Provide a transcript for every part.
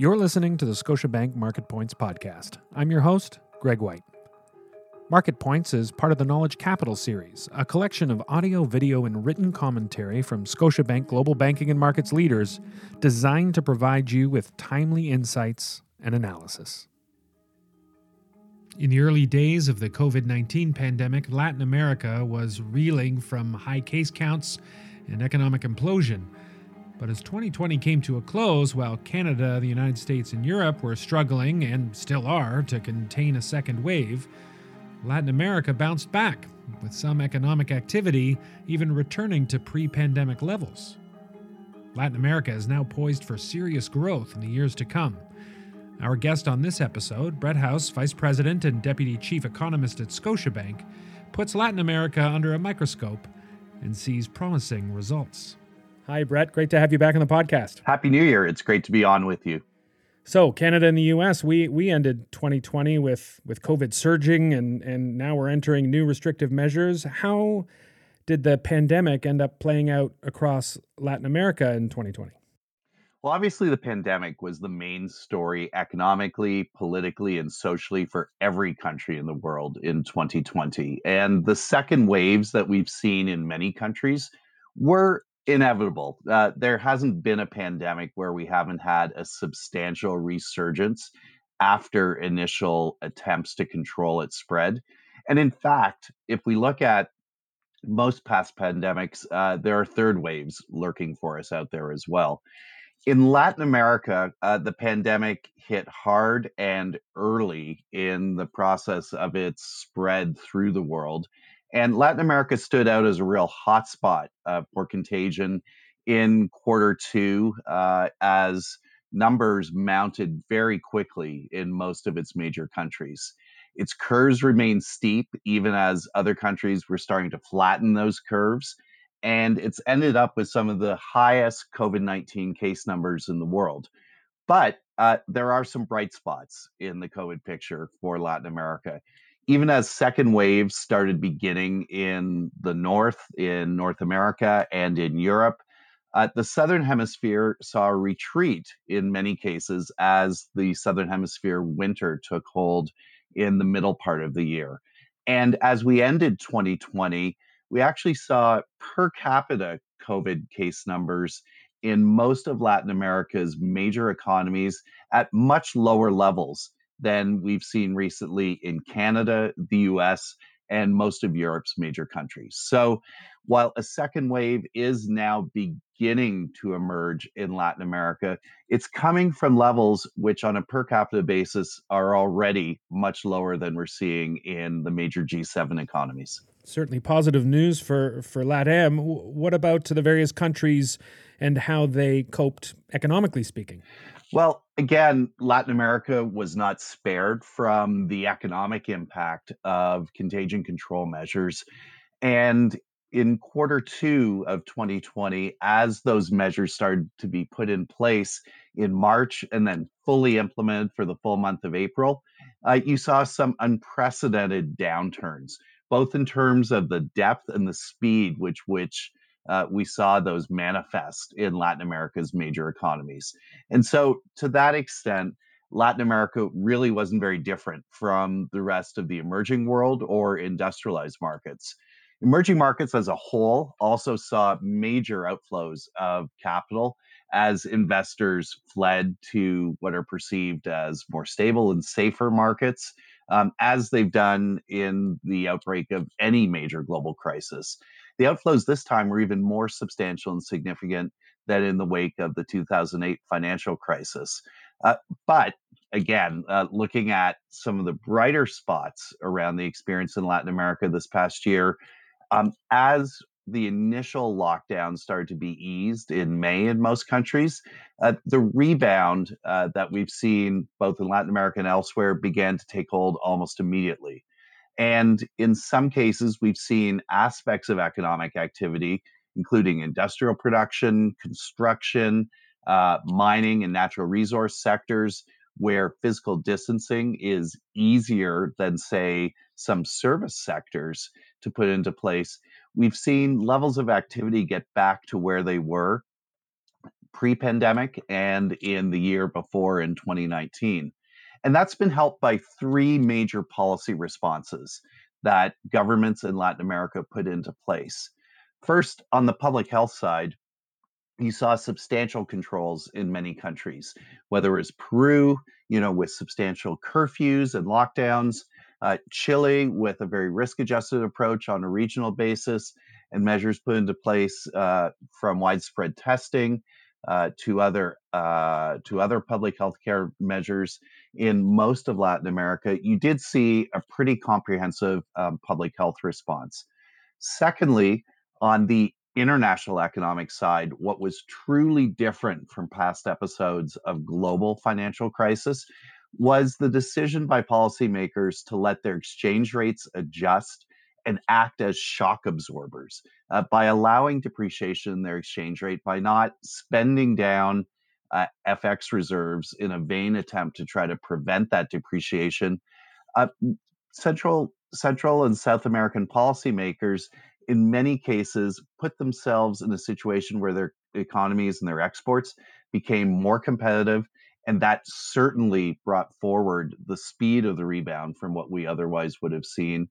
You're listening to the Scotiabank Market Points podcast. I'm your host, Greg White. Market Points is part of the Knowledge Capital series, a collection of audio, video, and written commentary from Scotiabank Global Banking and Markets leaders designed to provide you with timely insights and analysis. In the early days of the COVID 19 pandemic, Latin America was reeling from high case counts and economic implosion. But as 2020 came to a close, while Canada, the United States, and Europe were struggling, and still are, to contain a second wave, Latin America bounced back, with some economic activity even returning to pre pandemic levels. Latin America is now poised for serious growth in the years to come. Our guest on this episode, Brett House, Vice President and Deputy Chief Economist at Scotiabank, puts Latin America under a microscope and sees promising results. Hi, Brett. Great to have you back on the podcast. Happy New Year. It's great to be on with you. So, Canada and the US, we we ended 2020 with with COVID surging and and now we're entering new restrictive measures. How did the pandemic end up playing out across Latin America in 2020? Well, obviously, the pandemic was the main story economically, politically, and socially for every country in the world in 2020. And the second waves that we've seen in many countries were inevitable. Uh, there hasn't been a pandemic where we haven't had a substantial resurgence after initial attempts to control its spread. And in fact, if we look at most past pandemics, uh, there are third waves lurking for us out there as well. In Latin America, uh, the pandemic hit hard and early in the process of its spread through the world. And Latin America stood out as a real hotspot uh, for contagion in quarter two uh, as numbers mounted very quickly in most of its major countries. Its curves remained steep, even as other countries were starting to flatten those curves. And it's ended up with some of the highest COVID 19 case numbers in the world. But uh, there are some bright spots in the COVID picture for Latin America even as second waves started beginning in the north, in North America, and in Europe, uh, the southern hemisphere saw a retreat in many cases as the southern hemisphere winter took hold in the middle part of the year. And as we ended 2020, we actually saw per capita COVID case numbers in most of Latin America's major economies at much lower levels than we've seen recently in Canada, the US, and most of Europe's major countries. So, while a second wave is now beginning to emerge in Latin America, it's coming from levels which, on a per capita basis, are already much lower than we're seeing in the major G7 economies. Certainly positive news for, for LATAM. What about to the various countries and how they coped economically speaking? Well, again, Latin America was not spared from the economic impact of contagion control measures. And in quarter two of 2020, as those measures started to be put in place in March and then fully implemented for the full month of April, uh, you saw some unprecedented downturns, both in terms of the depth and the speed which which uh, we saw those manifest in Latin America's major economies. And so, to that extent, Latin America really wasn't very different from the rest of the emerging world or industrialized markets. Emerging markets as a whole also saw major outflows of capital as investors fled to what are perceived as more stable and safer markets, um, as they've done in the outbreak of any major global crisis. The outflows this time were even more substantial and significant than in the wake of the 2008 financial crisis. Uh, but again, uh, looking at some of the brighter spots around the experience in Latin America this past year, um, as the initial lockdown started to be eased in May in most countries, uh, the rebound uh, that we've seen both in Latin America and elsewhere began to take hold almost immediately. And in some cases, we've seen aspects of economic activity, including industrial production, construction, uh, mining, and natural resource sectors, where physical distancing is easier than, say, some service sectors to put into place. We've seen levels of activity get back to where they were pre pandemic and in the year before in 2019. And that's been helped by three major policy responses that governments in Latin America put into place. First, on the public health side, you saw substantial controls in many countries, whether it was Peru, you know, with substantial curfews and lockdowns, uh, Chile with a very risk-adjusted approach on a regional basis, and measures put into place uh, from widespread testing uh, to other uh, to other public health care measures in most of Latin America. You did see a pretty comprehensive um, public health response. Secondly, on the international economic side, what was truly different from past episodes of global financial crisis was the decision by policymakers to let their exchange rates adjust and act as shock absorbers uh, by allowing depreciation in their exchange rate, by not spending down uh, FX reserves in a vain attempt to try to prevent that depreciation. Uh, Central Central and South American policymakers in many cases put themselves in a situation where their economies and their exports became more competitive and that certainly brought forward the speed of the rebound from what we otherwise would have seen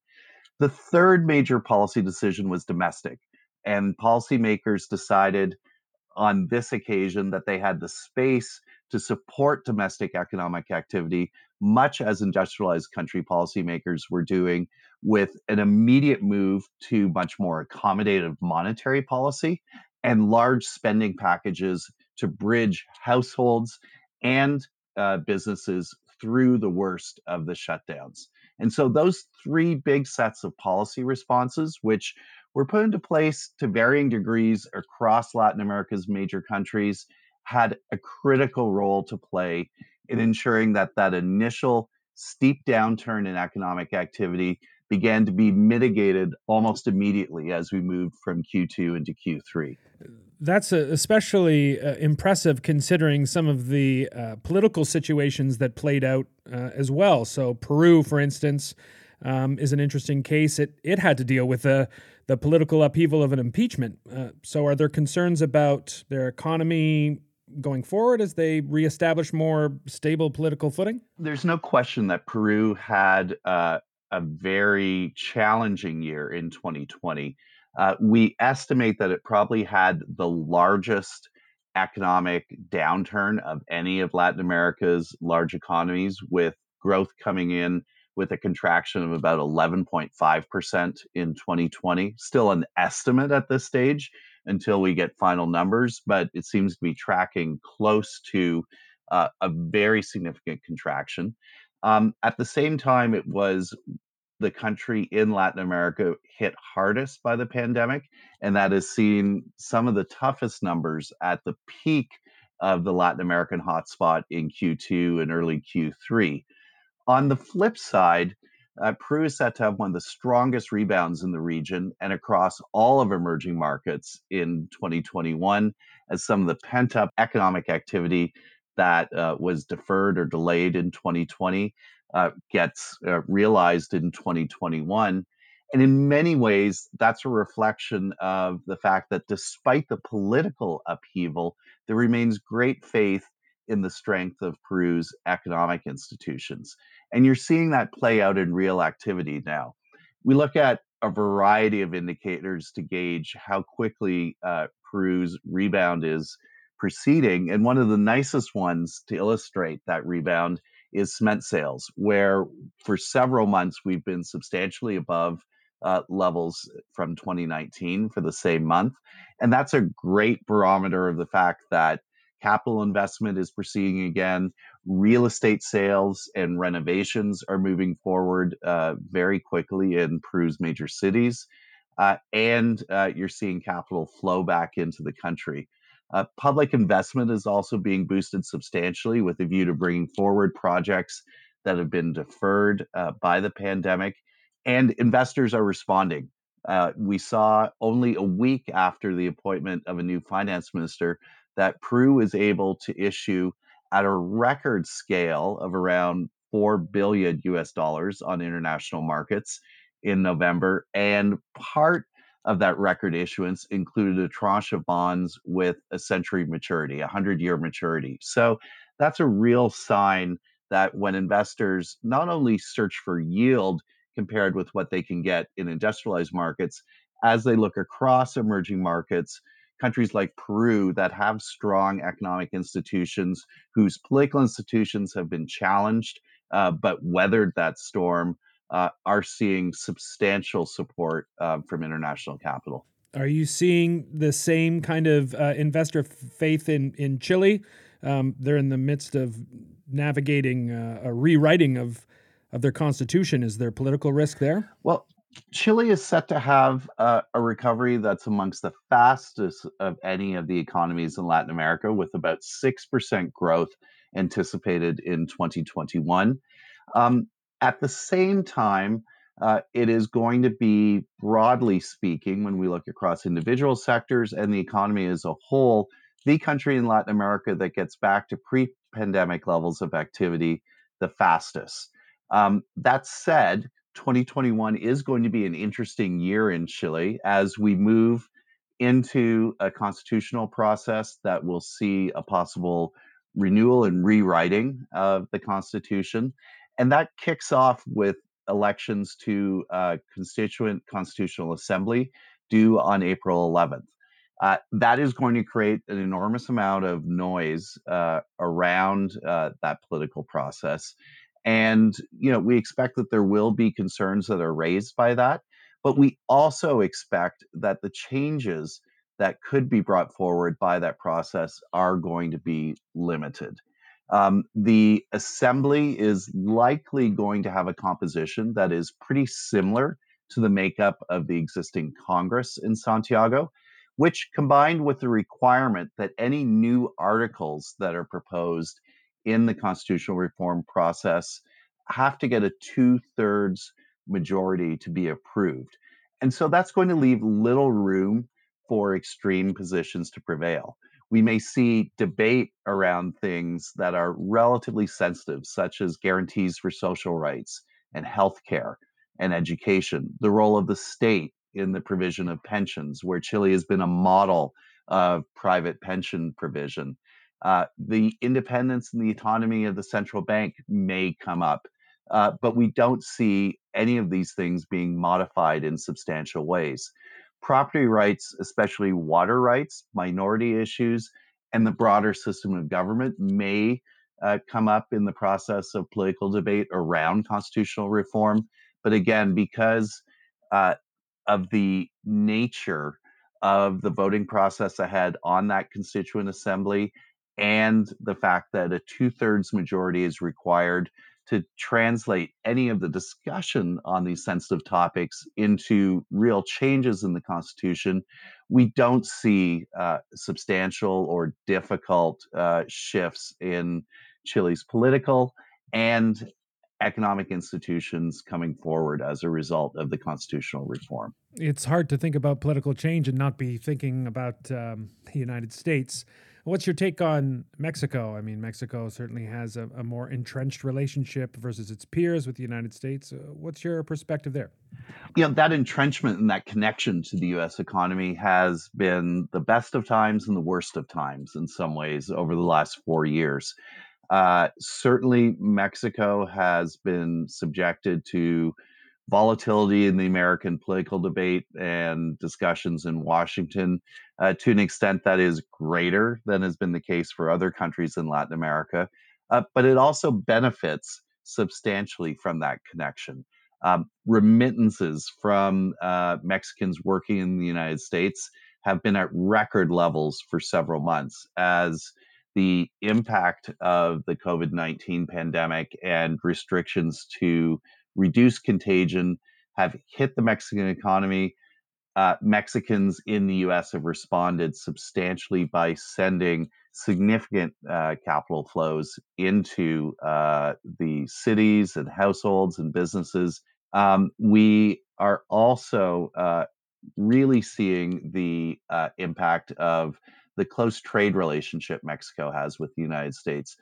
the third major policy decision was domestic and policymakers decided on this occasion that they had the space to support domestic economic activity, much as industrialized country policymakers were doing, with an immediate move to much more accommodative monetary policy and large spending packages to bridge households and uh, businesses through the worst of the shutdowns. And so, those three big sets of policy responses, which were put into place to varying degrees across Latin America's major countries, had a critical role to play in ensuring that that initial steep downturn in economic activity began to be mitigated almost immediately as we moved from Q2 into Q3. That's uh, especially uh, impressive considering some of the uh, political situations that played out uh, as well. So, Peru, for instance, um, is an interesting case. It, it had to deal with the, the political upheaval of an impeachment. Uh, so, are there concerns about their economy going forward as they reestablish more stable political footing? There's no question that Peru had uh, a very challenging year in 2020. Uh, we estimate that it probably had the largest economic downturn of any of Latin America's large economies, with growth coming in with a contraction of about 11.5% in 2020. Still an estimate at this stage until we get final numbers, but it seems to be tracking close to uh, a very significant contraction. Um, at the same time, it was the country in Latin America hit hardest by the pandemic, and that has seen some of the toughest numbers at the peak of the Latin American hotspot in Q2 and early Q3. On the flip side, uh, Peru is set to have one of the strongest rebounds in the region and across all of emerging markets in 2021, as some of the pent up economic activity that uh, was deferred or delayed in 2020 uh, gets uh, realized in 2021. And in many ways, that's a reflection of the fact that despite the political upheaval, there remains great faith in the strength of Peru's economic institutions. And you're seeing that play out in real activity now. We look at a variety of indicators to gauge how quickly uh, Peru's rebound is proceeding. And one of the nicest ones to illustrate that rebound is cement sales, where for several months we've been substantially above uh, levels from 2019 for the same month. And that's a great barometer of the fact that capital investment is proceeding again. Real estate sales and renovations are moving forward uh, very quickly in Peru's major cities. Uh, and uh, you're seeing capital flow back into the country. Uh, public investment is also being boosted substantially with a view to bringing forward projects that have been deferred uh, by the pandemic, and investors are responding. Uh, we saw only a week after the appointment of a new finance minister that Peru was able to issue at a record scale of around 4 billion US dollars on international markets in November. And part of that record issuance included a tranche of bonds with a century maturity, a 100 year maturity. So that's a real sign that when investors not only search for yield compared with what they can get in industrialized markets, as they look across emerging markets, countries like Peru that have strong economic institutions, whose political institutions have been challenged uh, but weathered that storm, uh, are seeing substantial support uh, from international capital. Are you seeing the same kind of uh, investor faith in in Chile? Um, they're in the midst of navigating uh, a rewriting of of their constitution. Is there political risk there? Well, Chile is set to have uh, a recovery that's amongst the fastest of any of the economies in Latin America, with about 6% growth anticipated in 2021. Um, at the same time, uh, it is going to be, broadly speaking, when we look across individual sectors and the economy as a whole, the country in Latin America that gets back to pre pandemic levels of activity the fastest. Um, that said, 2021 is going to be an interesting year in Chile as we move into a constitutional process that will see a possible renewal and rewriting of the constitution. And that kicks off with elections to uh, constituent constitutional assembly due on April 11th. Uh, that is going to create an enormous amount of noise uh, around uh, that political process. And, you know, we expect that there will be concerns that are raised by that. But we also expect that the changes that could be brought forward by that process are going to be limited. Um, the assembly is likely going to have a composition that is pretty similar to the makeup of the existing Congress in Santiago, which combined with the requirement that any new articles that are proposed in the constitutional reform process have to get a two thirds majority to be approved. And so that's going to leave little room for extreme positions to prevail. We may see debate around things that are relatively sensitive, such as guarantees for social rights and healthcare and education, the role of the state in the provision of pensions, where Chile has been a model of private pension provision, uh, the independence and the autonomy of the central bank may come up, uh, but we don't see any of these things being modified in substantial ways. Property rights, especially water rights, minority issues, and the broader system of government may uh, come up in the process of political debate around constitutional reform. But again, because uh, of the nature of the voting process ahead on that constituent assembly and the fact that a two thirds majority is required to translate any of the discussion on these sensitive topics into real changes in the Constitution, we don't see uh, substantial or difficult uh, shifts in Chile's political and economic institutions coming forward as a result of the constitutional reform. It's hard to think about political change and not be thinking about um, the United States. What's your take on Mexico? I mean, Mexico certainly has a, a more entrenched relationship versus its peers with the United States. Uh, what's your perspective there? You know, that entrenchment and that connection to the U.S. economy has been the best of times and the worst of times in some ways over the last four years. Uh, certainly, Mexico has been subjected to volatility in the American political debate and discussions in Washington uh, to an extent that is greater than has been the case for other countries in Latin America. Uh, but it also benefits substantially from that connection. Um, remittances from uh, Mexicans working in the United States have been at record levels for several months as the impact of the COVID 19 pandemic and restrictions to reduce contagion, have hit the Mexican economy. Uh, Mexicans in the US have responded substantially by sending significant uh, capital flows into uh, the cities and households and businesses. Um, we are also uh, really seeing the uh, impact of the close trade relationship Mexico has with the United States.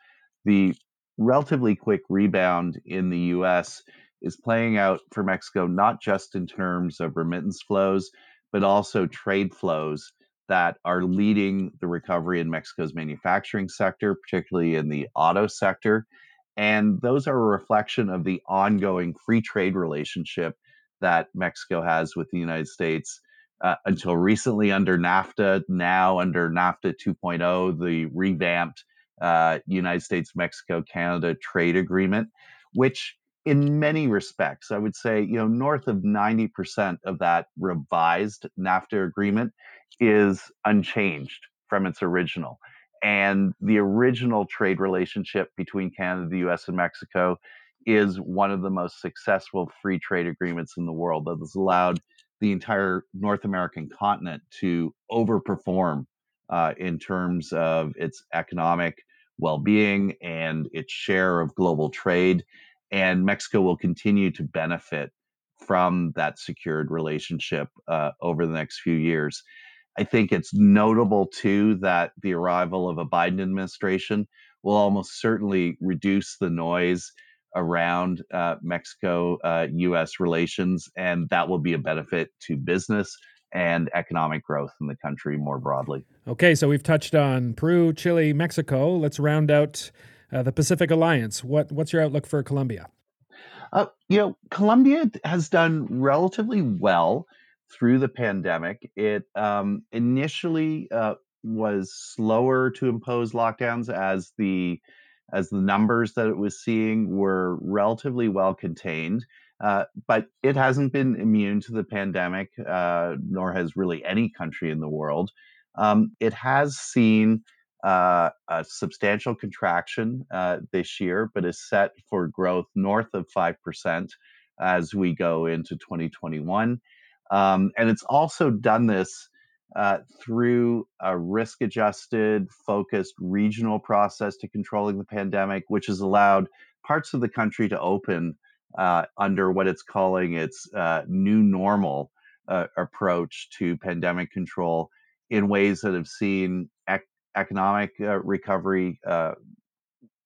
The relatively quick rebound in the US is playing out for Mexico, not just in terms of remittance flows, but also trade flows that are leading the recovery in Mexico's manufacturing sector, particularly in the auto sector. And those are a reflection of the ongoing free trade relationship that Mexico has with the United States. Uh, until recently under NAFTA, now under NAFTA 2.0, the revamped uh, United States Mexico Canada trade agreement, which in many respects, I would say, you know, north of 90% of that revised NAFTA agreement is unchanged from its original. And the original trade relationship between Canada, the US, and Mexico is one of the most successful free trade agreements in the world that has allowed the entire North American continent to overperform uh, in terms of its economic well being and its share of global trade. And Mexico will continue to benefit from that secured relationship uh, over the next few years. I think it's notable too that the arrival of a Biden administration will almost certainly reduce the noise around uh, Mexico uh, US relations, and that will be a benefit to business and economic growth in the country more broadly. Okay, so we've touched on Peru, Chile, Mexico. Let's round out uh, the Pacific Alliance. What what's your outlook for Colombia? Uh, you know, Colombia has done relatively well through the pandemic. It um, initially uh, was slower to impose lockdowns as the as the numbers that it was seeing were relatively well contained. Uh, but it hasn't been immune to the pandemic, uh, nor has really any country in the world. Um, it has seen uh, a substantial contraction uh, this year, but is set for growth north of 5% as we go into 2021. Um, and it's also done this uh, through a risk adjusted, focused regional process to controlling the pandemic, which has allowed parts of the country to open uh, under what it's calling its uh, new normal uh, approach to pandemic control in ways that have seen ec- economic uh, recovery uh,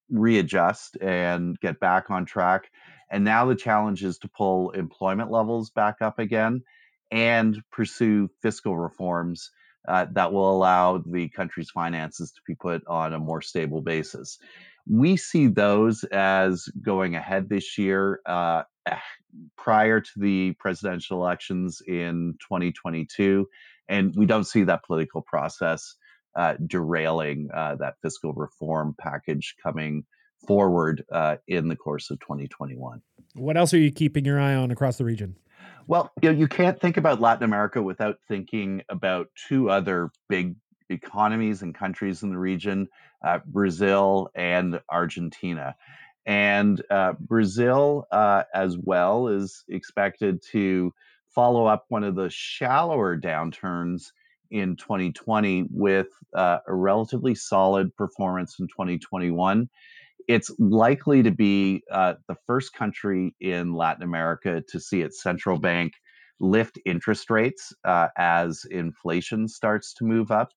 readjust and get back on track. And now the challenge is to pull employment levels back up again and pursue fiscal reforms uh, that will allow the country's finances to be put on a more stable basis. We see those as going ahead this year. Uh, eh, prior to the presidential elections in 2022, and we don't see that political process uh, derailing uh, that fiscal reform package coming forward uh, in the course of 2021. What else are you keeping your eye on across the region? Well, you know, you can't think about Latin America without thinking about two other big economies and countries in the region uh, Brazil and Argentina. And uh, Brazil, uh, as well, is expected to follow up one of the shallower downturns in 2020 with uh, a relatively solid performance in 2021 it's likely to be uh, the first country in Latin America to see its central bank lift interest rates uh, as inflation starts to move up.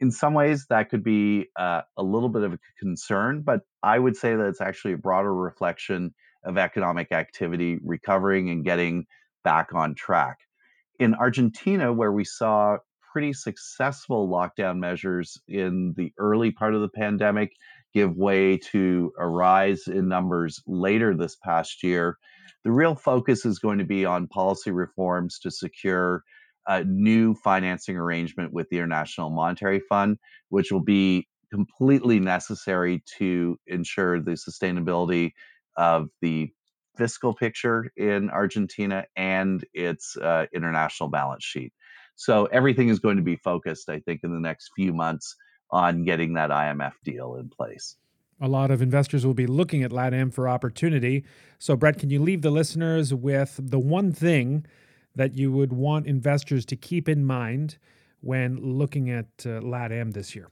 In some ways, that could be uh, a little bit of a concern, but I would say that it's actually a broader reflection of economic activity recovering and getting back on track. In Argentina, where we saw pretty successful lockdown measures in the early part of the pandemic, give way to a rise in numbers later this past year. The real focus is going to be on policy reforms to secure a new financing arrangement with the International Monetary Fund, which will be completely necessary to ensure the sustainability of the fiscal picture in Argentina and its uh, international balance sheet. So everything is going to be focused, I think, in the next few months on getting that IMF deal in place. A lot of investors will be looking at LATAM for opportunity. So, Brett, can you leave the listeners with the one thing that you would want investors to keep in mind when looking at uh, LATAM this year?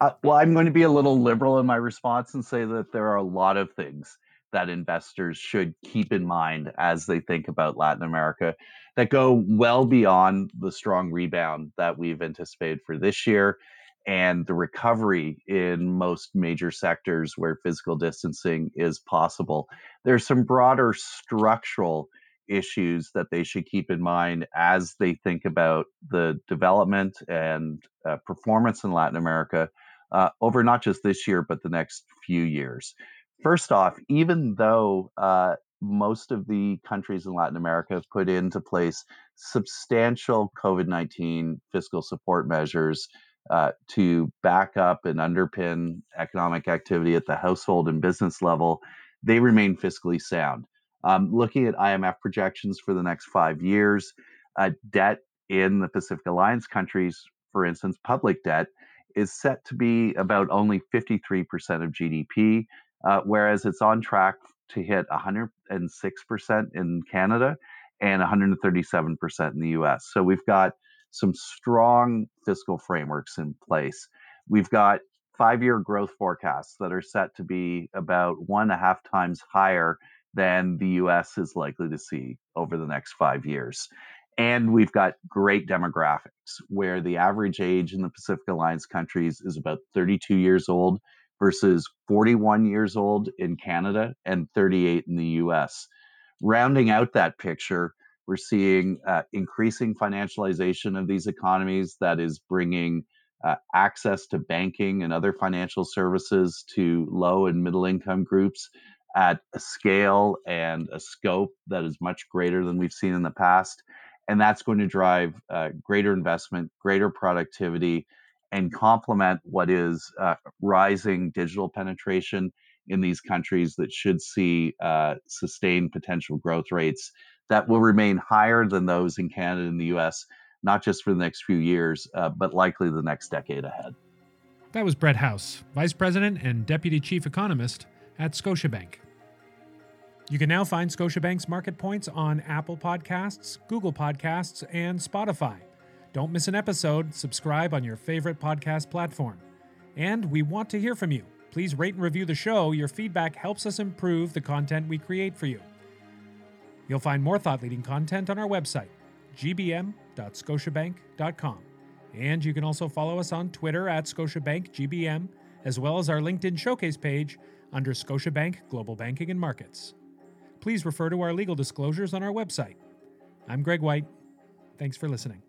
Uh, well, I'm going to be a little liberal in my response and say that there are a lot of things that investors should keep in mind as they think about Latin America that go well beyond the strong rebound that we've anticipated for this year and the recovery in most major sectors where physical distancing is possible. There's some broader structural issues that they should keep in mind as they think about the development and uh, performance in Latin America uh, over not just this year, but the next few years. First off, even though uh, most of the countries in Latin America have put into place substantial COVID 19 fiscal support measures uh, to back up and underpin economic activity at the household and business level, they remain fiscally sound. Um, looking at IMF projections for the next five years, uh, debt in the Pacific Alliance countries, for instance, public debt, is set to be about only 53% of GDP, uh, whereas it's on track to hit 106% in Canada and 137% in the US. So we've got some strong fiscal frameworks in place. We've got five year growth forecasts that are set to be about one and a half times higher than the US is likely to see over the next five years. And we've got great demographics where the average age in the Pacific Alliance countries is about 32 years old versus 41 years old in Canada and 38 in the US. Rounding out that picture, we're seeing uh, increasing financialization of these economies that is bringing uh, access to banking and other financial services to low and middle income groups at a scale and a scope that is much greater than we've seen in the past. And that's going to drive uh, greater investment, greater productivity, and complement what is uh, rising digital penetration in these countries that should see uh, sustained potential growth rates that will remain higher than those in Canada and the US, not just for the next few years, uh, but likely the next decade ahead. That was Brett House, Vice President and Deputy Chief Economist at Scotiabank. You can now find Scotiabank's Market Points on Apple Podcasts, Google Podcasts, and Spotify. Don't miss an episode. Subscribe on your favorite podcast platform. And we want to hear from you. Please rate and review the show. Your feedback helps us improve the content we create for you. You'll find more thought leading content on our website, gbm.scotiabank.com. And you can also follow us on Twitter at ScotiabankGBM, as well as our LinkedIn showcase page under Scotiabank Global Banking and Markets. Please refer to our legal disclosures on our website. I'm Greg White. Thanks for listening.